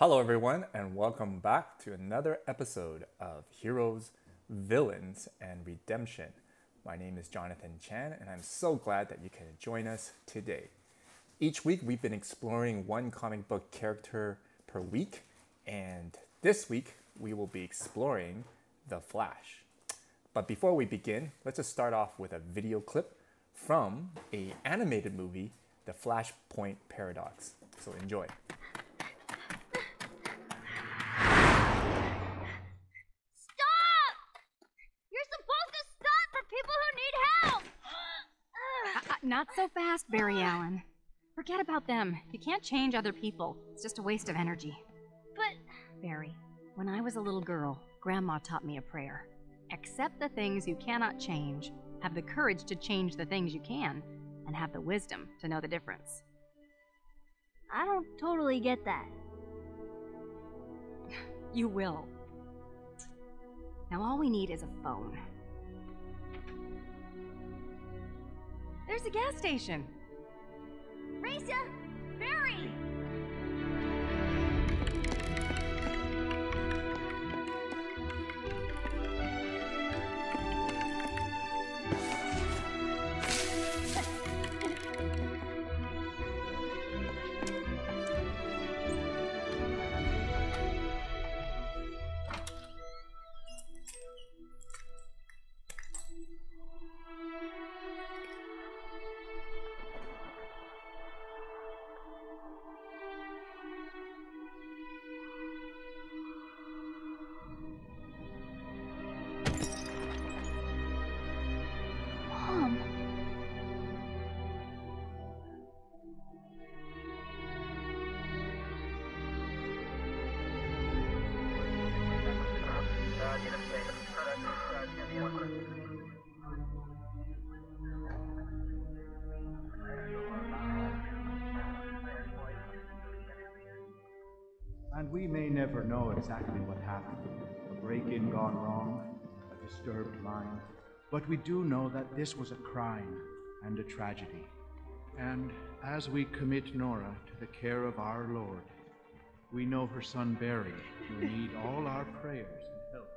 Hello, everyone, and welcome back to another episode of Heroes, Villains, and Redemption. My name is Jonathan Chan, and I'm so glad that you can join us today. Each week, we've been exploring one comic book character per week, and this week, we will be exploring The Flash. But before we begin, let's just start off with a video clip from a animated movie, The Flashpoint Paradox. So enjoy. Stop! You're supposed to stop for people who need help! Uh, not so fast, Barry Allen. Forget about them. You can't change other people. It's just a waste of energy. But Barry, when I was a little girl, Grandma taught me a prayer. Accept the things you cannot change, have the courage to change the things you can, and have the wisdom to know the difference. I don't totally get that. You will. Now, all we need is a phone. There's a gas station. Raisa! Barry! Never know exactly what happened a break in gone wrong, a disturbed mind. But we do know that this was a crime and a tragedy. And as we commit Nora to the care of our Lord, we know her son Barry will need all our prayers and help.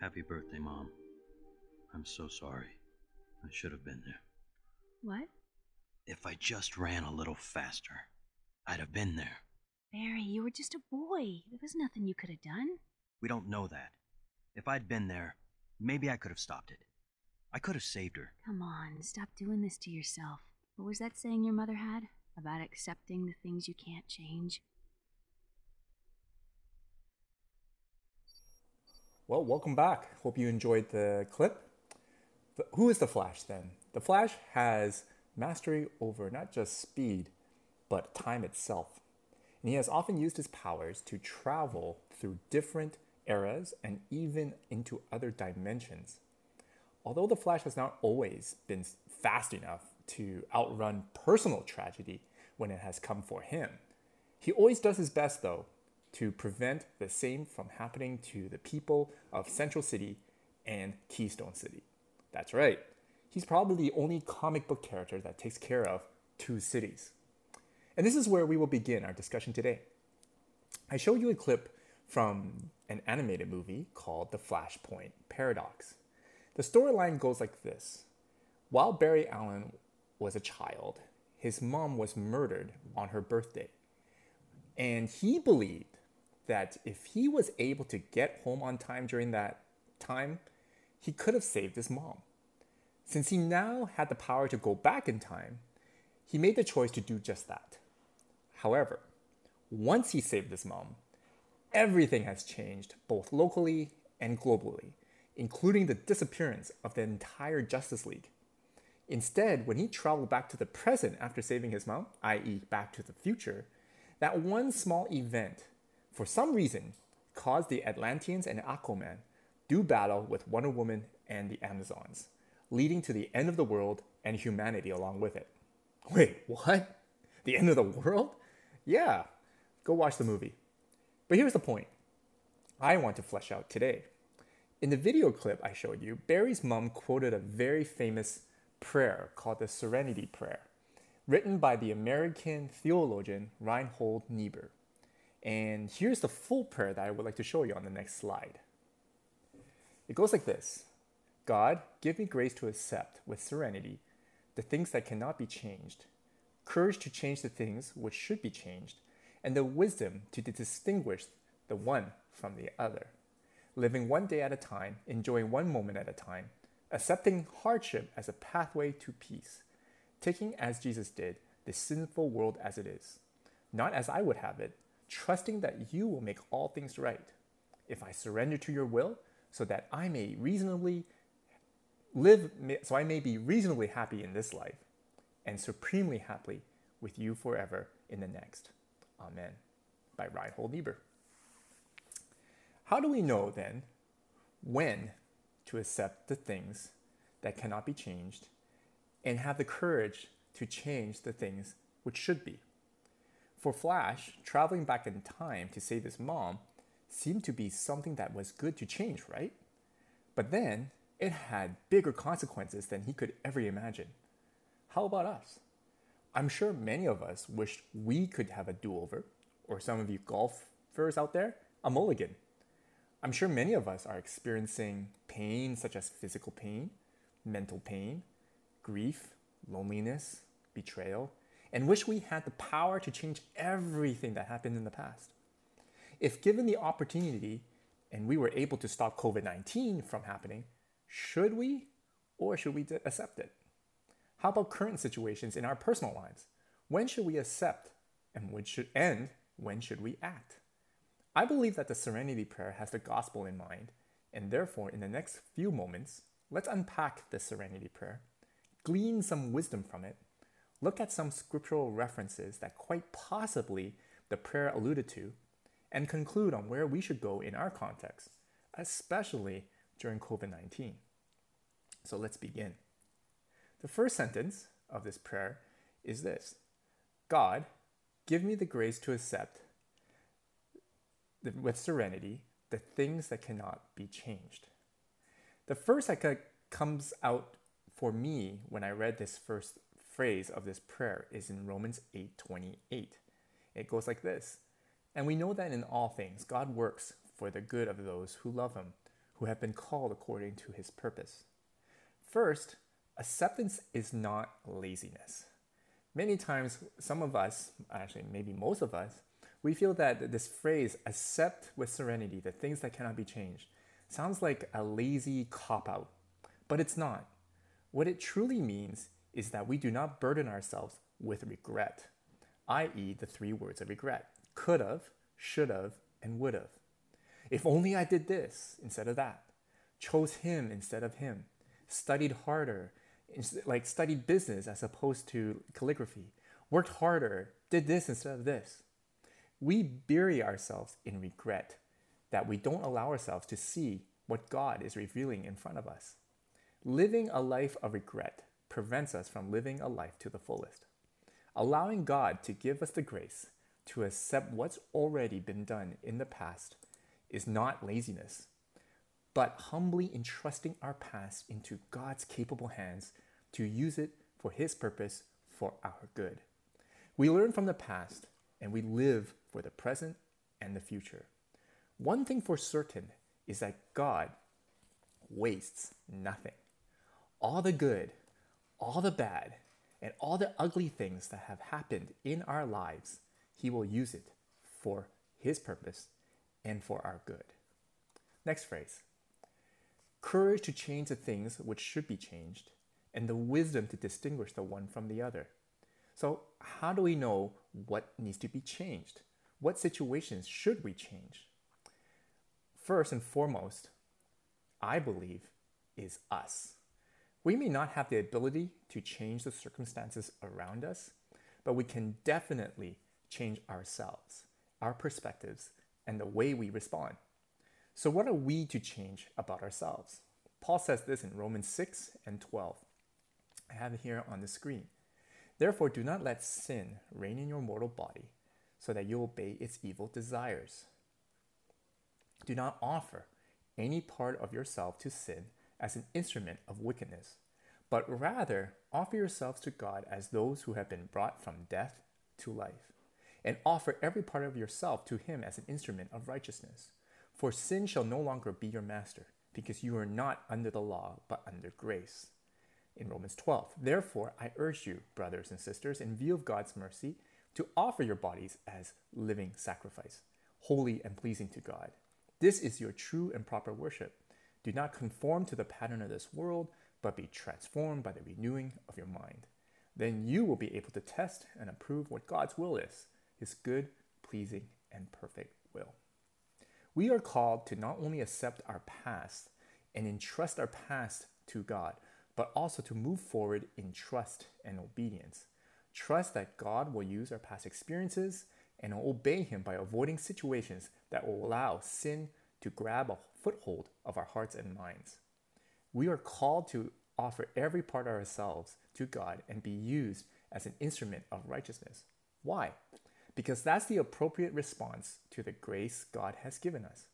Happy birthday, Mom. I'm so sorry. I should have been there. What? If I just ran a little faster, I'd have been there. Barry, you were just a boy. There was nothing you could have done. We don't know that. If I'd been there, maybe I could have stopped it. I could have saved her. Come on, stop doing this to yourself. What was that saying your mother had about accepting the things you can't change? Well, welcome back. Hope you enjoyed the clip. The- who is the Flash then? The Flash has mastery over not just speed, but time itself. And he has often used his powers to travel through different eras and even into other dimensions. Although the Flash has not always been fast enough to outrun personal tragedy when it has come for him, he always does his best, though, to prevent the same from happening to the people of Central City and Keystone City. That's right, he's probably the only comic book character that takes care of two cities. And this is where we will begin our discussion today. I showed you a clip from an animated movie called The Flashpoint Paradox. The storyline goes like this While Barry Allen was a child, his mom was murdered on her birthday. And he believed that if he was able to get home on time during that time, he could have saved his mom. Since he now had the power to go back in time, he made the choice to do just that. However, once he saved his mom, everything has changed both locally and globally, including the disappearance of the entire Justice League. Instead, when he traveled back to the present after saving his mom, i.e., back to the future, that one small event, for some reason, caused the Atlanteans and Aquaman do battle with Wonder Woman and the Amazons, leading to the end of the world and humanity along with it. Wait, what? The end of the world? Yeah, go watch the movie. But here's the point I want to flesh out today. In the video clip I showed you, Barry's mom quoted a very famous prayer called the Serenity Prayer, written by the American theologian Reinhold Niebuhr. And here's the full prayer that I would like to show you on the next slide. It goes like this God, give me grace to accept with serenity the things that cannot be changed, courage to change the things which should be changed, and the wisdom to distinguish the one from the other. Living one day at a time, enjoying one moment at a time, accepting hardship as a pathway to peace, taking as Jesus did the sinful world as it is, not as I would have it, trusting that you will make all things right. If I surrender to your will, so that I may reasonably live, so I may be reasonably happy in this life, and supremely happy with you forever in the next. Amen. By Reinhold Niebuhr. How do we know then when to accept the things that cannot be changed and have the courage to change the things which should be? For Flash, traveling back in time to save his mom seemed to be something that was good to change, right? But then it had bigger consequences than he could ever imagine. How about us? I'm sure many of us wish we could have a do over, or some of you golfers out there, a mulligan. I'm sure many of us are experiencing pain such as physical pain, mental pain, grief, loneliness, betrayal, and wish we had the power to change everything that happened in the past. If given the opportunity and we were able to stop COVID 19 from happening, should we or should we accept it? How about current situations in our personal lives? When should we accept and when should end? when should we act? I believe that the Serenity Prayer has the gospel in mind, and therefore, in the next few moments, let's unpack the Serenity Prayer, glean some wisdom from it, look at some scriptural references that quite possibly the prayer alluded to, and conclude on where we should go in our context, especially during COVID 19. So let's begin. The first sentence of this prayer is this God, give me the grace to accept with serenity the things that cannot be changed. The first that comes out for me when I read this first phrase of this prayer is in Romans 8:28. It goes like this: And we know that in all things God works for the good of those who love him, who have been called according to his purpose. First, acceptance is not laziness. Many times, some of us, actually, maybe most of us, we feel that this phrase, accept with serenity the things that cannot be changed, sounds like a lazy cop out, but it's not. What it truly means is that we do not burden ourselves with regret, i.e., the three words of regret could have, should have, and would have. If only I did this instead of that, chose him instead of him, studied harder, like studied business as opposed to calligraphy, worked harder, did this instead of this we bury ourselves in regret that we don't allow ourselves to see what God is revealing in front of us. Living a life of regret prevents us from living a life to the fullest. Allowing God to give us the grace to accept what's already been done in the past is not laziness, but humbly entrusting our past into God's capable hands to use it for His purpose for our good. We learn from the past and we live for the present and the future. One thing for certain is that God wastes nothing. All the good, all the bad, and all the ugly things that have happened in our lives, He will use it for His purpose and for our good. Next phrase courage to change the things which should be changed, and the wisdom to distinguish the one from the other. So, how do we know what needs to be changed? What situations should we change? First and foremost, I believe, is us. We may not have the ability to change the circumstances around us, but we can definitely change ourselves, our perspectives, and the way we respond. So, what are we to change about ourselves? Paul says this in Romans 6 and 12. I have it here on the screen. Therefore, do not let sin reign in your mortal body so that you obey its evil desires. Do not offer any part of yourself to sin as an instrument of wickedness, but rather offer yourselves to God as those who have been brought from death to life, and offer every part of yourself to Him as an instrument of righteousness. For sin shall no longer be your master, because you are not under the law, but under grace. In Romans 12, therefore I urge you, brothers and sisters, in view of God's mercy, to offer your bodies as living sacrifice, holy and pleasing to God. This is your true and proper worship. Do not conform to the pattern of this world, but be transformed by the renewing of your mind. Then you will be able to test and approve what God's will is, his good, pleasing, and perfect will. We are called to not only accept our past and entrust our past to God, but also to move forward in trust and obedience. Trust that God will use our past experiences and obey Him by avoiding situations that will allow sin to grab a foothold of our hearts and minds. We are called to offer every part of ourselves to God and be used as an instrument of righteousness. Why? Because that's the appropriate response to the grace God has given us.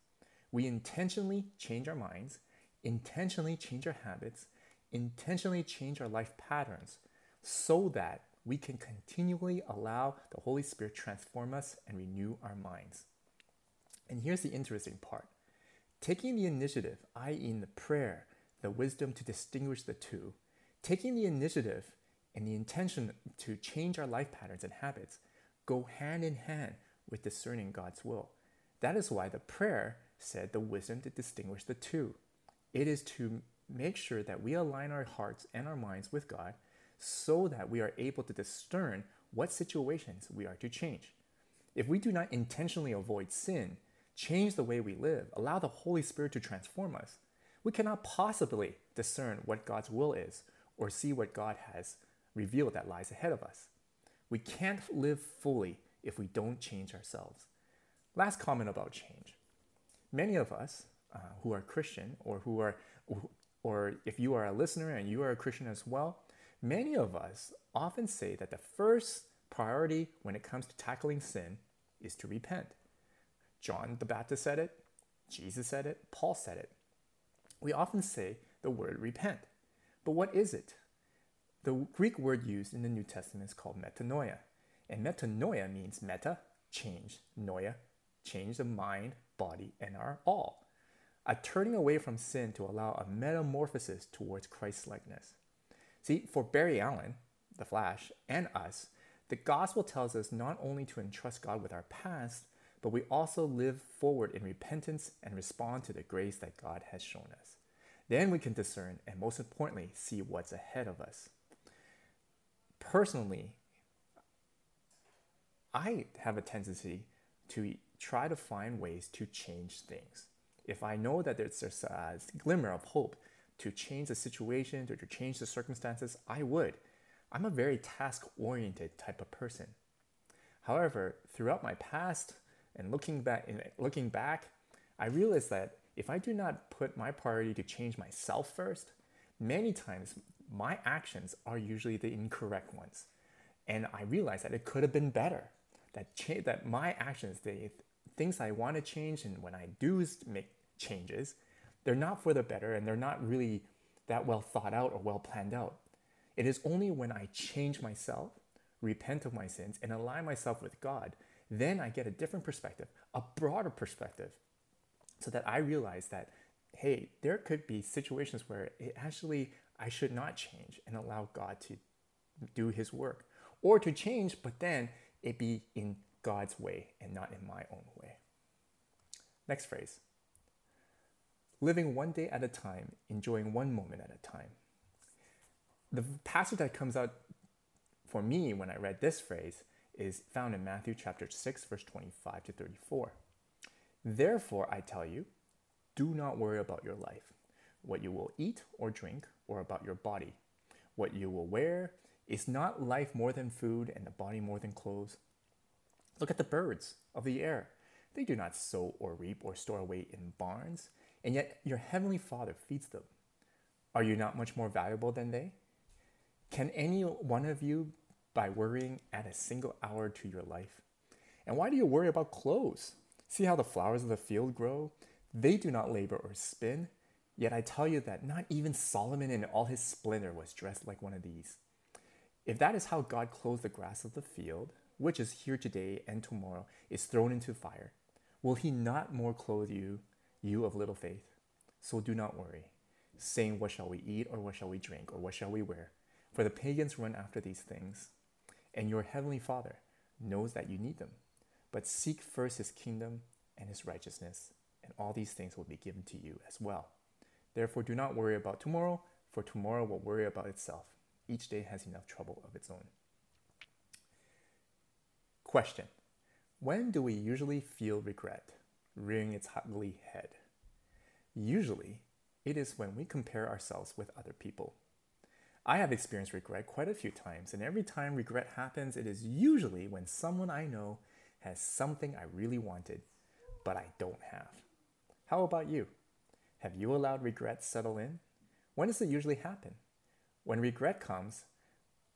We intentionally change our minds, intentionally change our habits, intentionally change our life patterns so that we can continually allow the Holy Spirit transform us and renew our minds. And here's the interesting part taking the initiative, i.e., in the prayer, the wisdom to distinguish the two, taking the initiative and the intention to change our life patterns and habits go hand in hand with discerning God's will. That is why the prayer said the wisdom to distinguish the two. It is to make sure that we align our hearts and our minds with God so that we are able to discern what situations we are to change. If we do not intentionally avoid sin, change the way we live, allow the Holy Spirit to transform us, we cannot possibly discern what God's will is or see what God has revealed that lies ahead of us. We can't live fully if we don't change ourselves. Last comment about change. Many of us uh, who are Christian or who are or if you are a listener and you are a Christian as well, Many of us often say that the first priority when it comes to tackling sin is to repent. John the Baptist said it, Jesus said it, Paul said it. We often say the word repent. But what is it? The Greek word used in the New Testament is called metanoia. And metanoia means meta, change, noia, change the mind, body, and our all. A turning away from sin to allow a metamorphosis towards Christ likeness. See, for Barry Allen, the Flash, and us, the gospel tells us not only to entrust God with our past, but we also live forward in repentance and respond to the grace that God has shown us. Then we can discern and, most importantly, see what's ahead of us. Personally, I have a tendency to try to find ways to change things. If I know that there's a glimmer of hope to change the situation or to change the circumstances, I would. I'm a very task oriented type of person. However, throughout my past and looking back, eh, looking back, I realized that if I do not put my priority to change myself first, many times my actions are usually the incorrect ones. And I realized that it could have been better. That cha- that my actions, the things I want to change, and when I do make changes, they're not for the better and they're not really that well thought out or well planned out. It is only when I change myself, repent of my sins, and align myself with God, then I get a different perspective, a broader perspective, so that I realize that, hey, there could be situations where it actually I should not change and allow God to do His work, or to change, but then it be in God's way and not in my own way. Next phrase living one day at a time, enjoying one moment at a time. The passage that comes out for me when I read this phrase is found in Matthew chapter 6, verse 25 to 34. Therefore, I tell you, do not worry about your life, what you will eat or drink, or about your body, what you will wear. Is not life more than food and the body more than clothes? Look at the birds of the air. They do not sow or reap or store away in barns, and yet your heavenly Father feeds them. Are you not much more valuable than they? Can any one of you, by worrying, add a single hour to your life? And why do you worry about clothes? See how the flowers of the field grow? They do not labor or spin. Yet I tell you that not even Solomon in all his splendor was dressed like one of these. If that is how God clothes the grass of the field, which is here today and tomorrow is thrown into fire, will he not more clothe you, you of little faith? So do not worry, saying, What shall we eat, or what shall we drink, or what shall we wear? For the pagans run after these things, and your heavenly Father knows that you need them. But seek first his kingdom and his righteousness, and all these things will be given to you as well. Therefore, do not worry about tomorrow, for tomorrow will worry about itself. Each day has enough trouble of its own. Question When do we usually feel regret rearing its ugly head? Usually, it is when we compare ourselves with other people. I have experienced regret quite a few times, and every time regret happens, it is usually when someone I know has something I really wanted, but I don't have. How about you? Have you allowed regret settle in? When does it usually happen? When regret comes,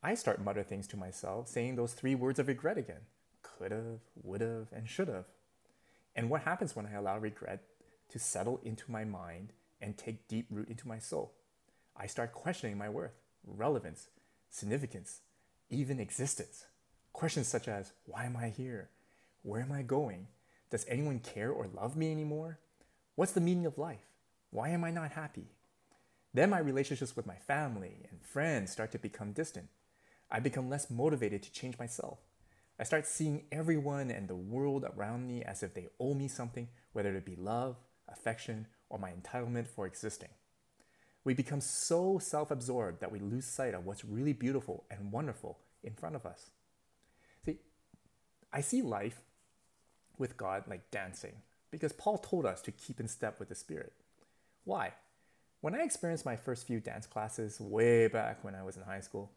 I start mutter things to myself, saying those three words of regret again could've, would've, and should've. And what happens when I allow regret to settle into my mind and take deep root into my soul? I start questioning my worth, relevance, significance, even existence. Questions such as why am I here? Where am I going? Does anyone care or love me anymore? What's the meaning of life? Why am I not happy? Then my relationships with my family and friends start to become distant. I become less motivated to change myself. I start seeing everyone and the world around me as if they owe me something, whether it be love, affection, or my entitlement for existing. We become so self absorbed that we lose sight of what's really beautiful and wonderful in front of us. See, I see life with God like dancing because Paul told us to keep in step with the Spirit. Why? When I experienced my first few dance classes way back when I was in high school,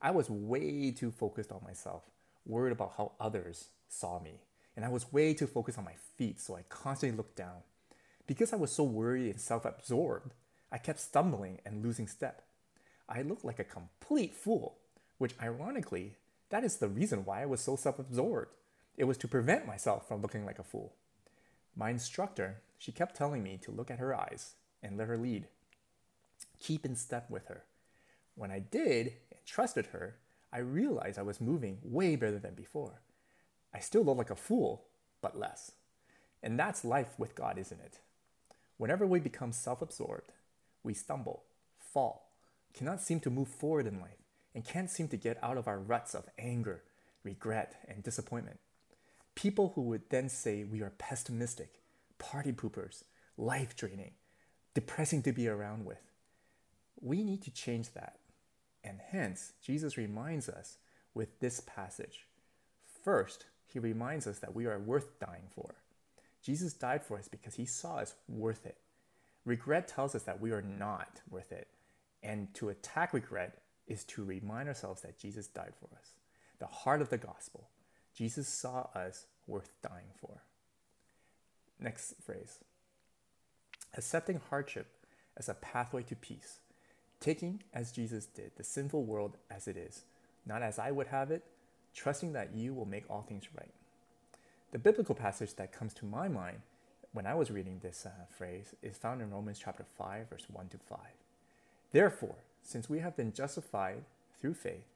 I was way too focused on myself, worried about how others saw me. And I was way too focused on my feet, so I constantly looked down. Because I was so worried and self absorbed, I kept stumbling and losing step. I looked like a complete fool, which ironically, that is the reason why I was so self absorbed. It was to prevent myself from looking like a fool. My instructor, she kept telling me to look at her eyes and let her lead. Keep in step with her. When I did and trusted her, I realized I was moving way better than before. I still look like a fool, but less. And that's life with God, isn't it? Whenever we become self absorbed, we stumble, fall, cannot seem to move forward in life, and can't seem to get out of our ruts of anger, regret, and disappointment. People who would then say we are pessimistic, party poopers, life draining, depressing to be around with. We need to change that. And hence, Jesus reminds us with this passage. First, he reminds us that we are worth dying for. Jesus died for us because he saw us worth it. Regret tells us that we are not worth it. And to attack regret is to remind ourselves that Jesus died for us. The heart of the gospel. Jesus saw us worth dying for. Next phrase accepting hardship as a pathway to peace, taking, as Jesus did, the sinful world as it is, not as I would have it, trusting that you will make all things right. The biblical passage that comes to my mind when I was reading this uh, phrase is found in Romans chapter 5, verse 1 to 5. Therefore, since we have been justified through faith,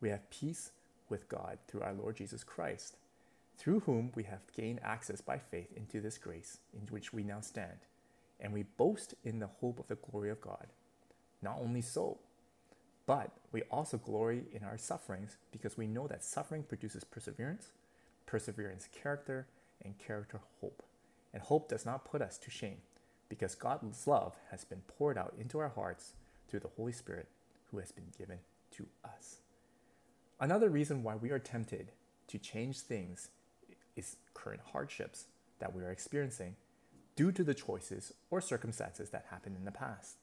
we have peace with God through our Lord Jesus Christ, through whom we have gained access by faith into this grace in which we now stand and we boast in the hope of the glory of God. Not only so, but we also glory in our sufferings because we know that suffering produces perseverance, perseverance, character, and character, hope. And hope does not put us to shame because God's love has been poured out into our hearts through the Holy Spirit who has been given to us. Another reason why we are tempted to change things is current hardships that we are experiencing due to the choices or circumstances that happened in the past.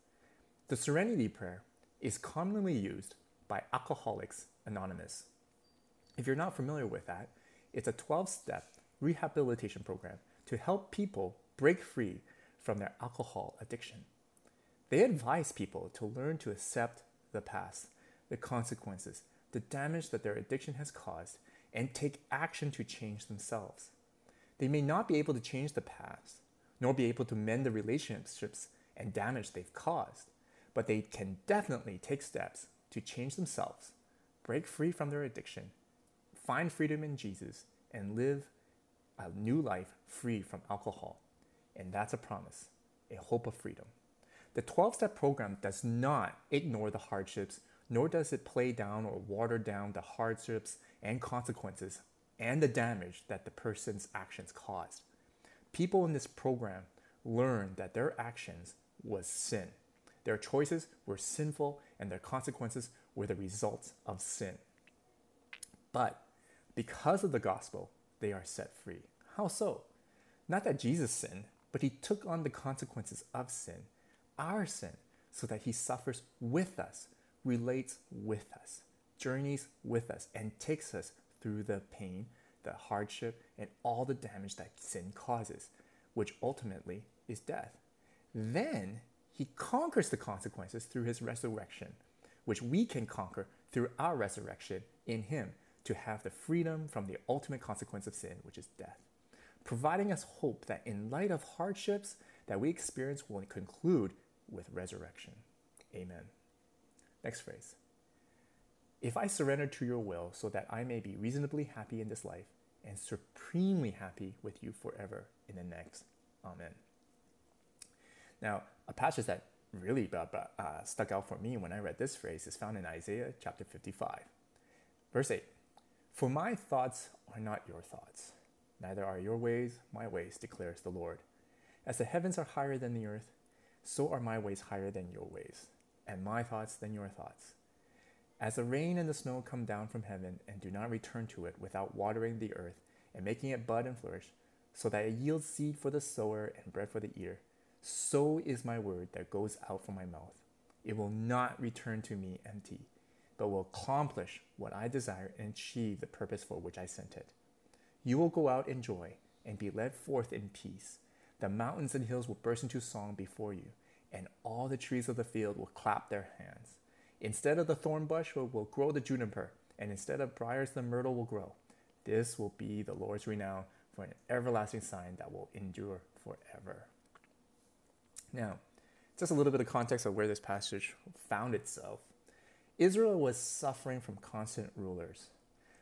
The Serenity Prayer is commonly used by Alcoholics Anonymous. If you're not familiar with that, it's a 12 step rehabilitation program to help people break free from their alcohol addiction. They advise people to learn to accept the past, the consequences, the damage that their addiction has caused, and take action to change themselves. They may not be able to change the past, nor be able to mend the relationships and damage they've caused, but they can definitely take steps to change themselves, break free from their addiction, find freedom in Jesus, and live a new life free from alcohol. And that's a promise, a hope of freedom. The 12 step program does not ignore the hardships, nor does it play down or water down the hardships and consequences and the damage that the person's actions caused. People in this program learn that their actions was sin. Their choices were sinful and their consequences were the results of sin. But because of the gospel, they are set free. How so? Not that Jesus sinned, but he took on the consequences of sin, our sin, so that he suffers with us, relates with us, journeys with us, and takes us through the pain, the hardship, and all the damage that sin causes, which ultimately is death. Then he conquers the consequences through his resurrection, which we can conquer through our resurrection in him to have the freedom from the ultimate consequence of sin, which is death, providing us hope that in light of hardships that we experience will conclude with resurrection. Amen. Next phrase. If I surrender to your will so that I may be reasonably happy in this life and supremely happy with you forever in the next. Amen. Now, a passage that really uh, stuck out for me when I read this phrase is found in Isaiah chapter 55. Verse 8 For my thoughts are not your thoughts, neither are your ways my ways, declares the Lord. As the heavens are higher than the earth, so are my ways higher than your ways, and my thoughts than your thoughts. As the rain and the snow come down from heaven and do not return to it without watering the earth and making it bud and flourish, so that it yields seed for the sower and bread for the ear, so is my word that goes out from my mouth. It will not return to me empty, but will accomplish what I desire and achieve the purpose for which I sent it. You will go out in joy and be led forth in peace. The mountains and hills will burst into song before you, and all the trees of the field will clap their hands. Instead of the thorn bush will, grow the juniper, and instead of briars the myrtle will grow. This will be the Lord's renown for an everlasting sign that will endure forever. Now, just a little bit of context of where this passage found itself. Israel was suffering from constant rulers,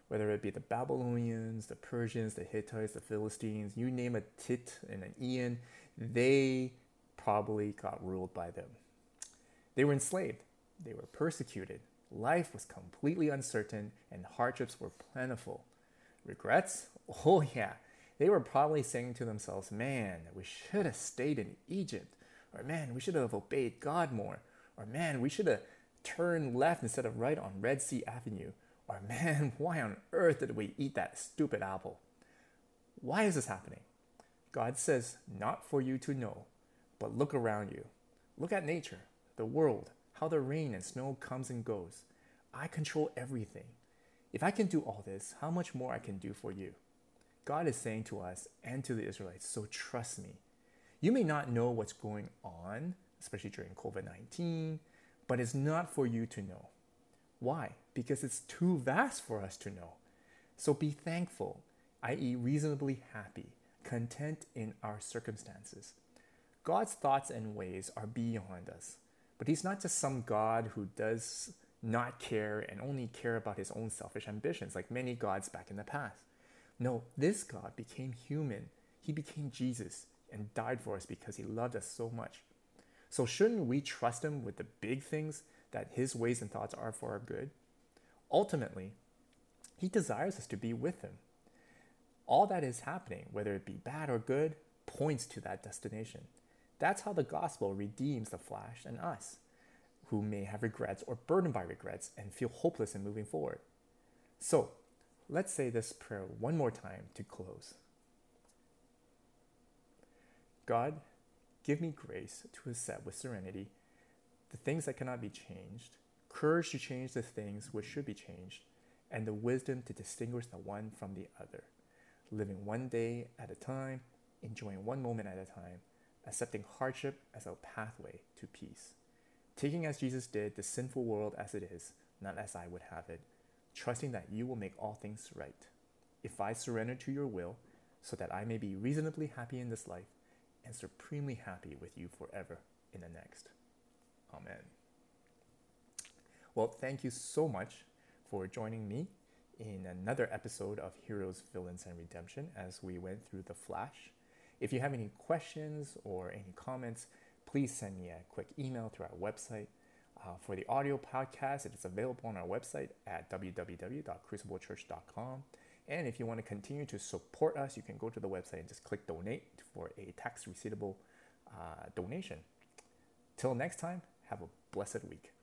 whether it be the Babylonians, the Persians, the Hittites, the Philistines, you name a Tit and an Ian, they probably got ruled by them. They were enslaved, they were persecuted, life was completely uncertain, and hardships were plentiful. Regrets? Oh, yeah. They were probably saying to themselves, man, we should have stayed in Egypt. Or man, we should have obeyed God more. Or man, we should have turned left instead of right on Red Sea Avenue. Or man, why on earth did we eat that stupid apple? Why is this happening? God says, not for you to know, but look around you. Look at nature, the world, how the rain and snow comes and goes. I control everything. If I can do all this, how much more I can do for you? God is saying to us and to the Israelites, so trust me. You may not know what's going on, especially during COVID 19, but it's not for you to know. Why? Because it's too vast for us to know. So be thankful, i.e., reasonably happy, content in our circumstances. God's thoughts and ways are beyond us, but He's not just some God who does not care and only care about His own selfish ambitions like many gods back in the past. No, this God became human. He became Jesus and died for us because he loved us so much. So, shouldn't we trust him with the big things that his ways and thoughts are for our good? Ultimately, he desires us to be with him. All that is happening, whether it be bad or good, points to that destination. That's how the gospel redeems the Flash and us, who may have regrets or burdened by regrets and feel hopeless in moving forward. So, let's say this prayer one more time to close. God, give me grace to accept with serenity the things that cannot be changed, courage to change the things which should be changed, and the wisdom to distinguish the one from the other, living one day at a time, enjoying one moment at a time, accepting hardship as a pathway to peace, taking as Jesus did the sinful world as it is, not as I would have it, trusting that you will make all things right. If I surrender to your will, so that I may be reasonably happy in this life, and supremely happy with you forever. in the next. Amen. Well, thank you so much for joining me in another episode of Heroes, Villains, and Redemption as we went through The Flash. If you have any questions or any comments, please send me a quick email through our website. Uh, for the audio podcast, it is available on our website at www.cruciblechurch.com. And if you want to continue to support us, you can go to the website and just click donate for a tax receivable uh, donation. Till next time, have a blessed week.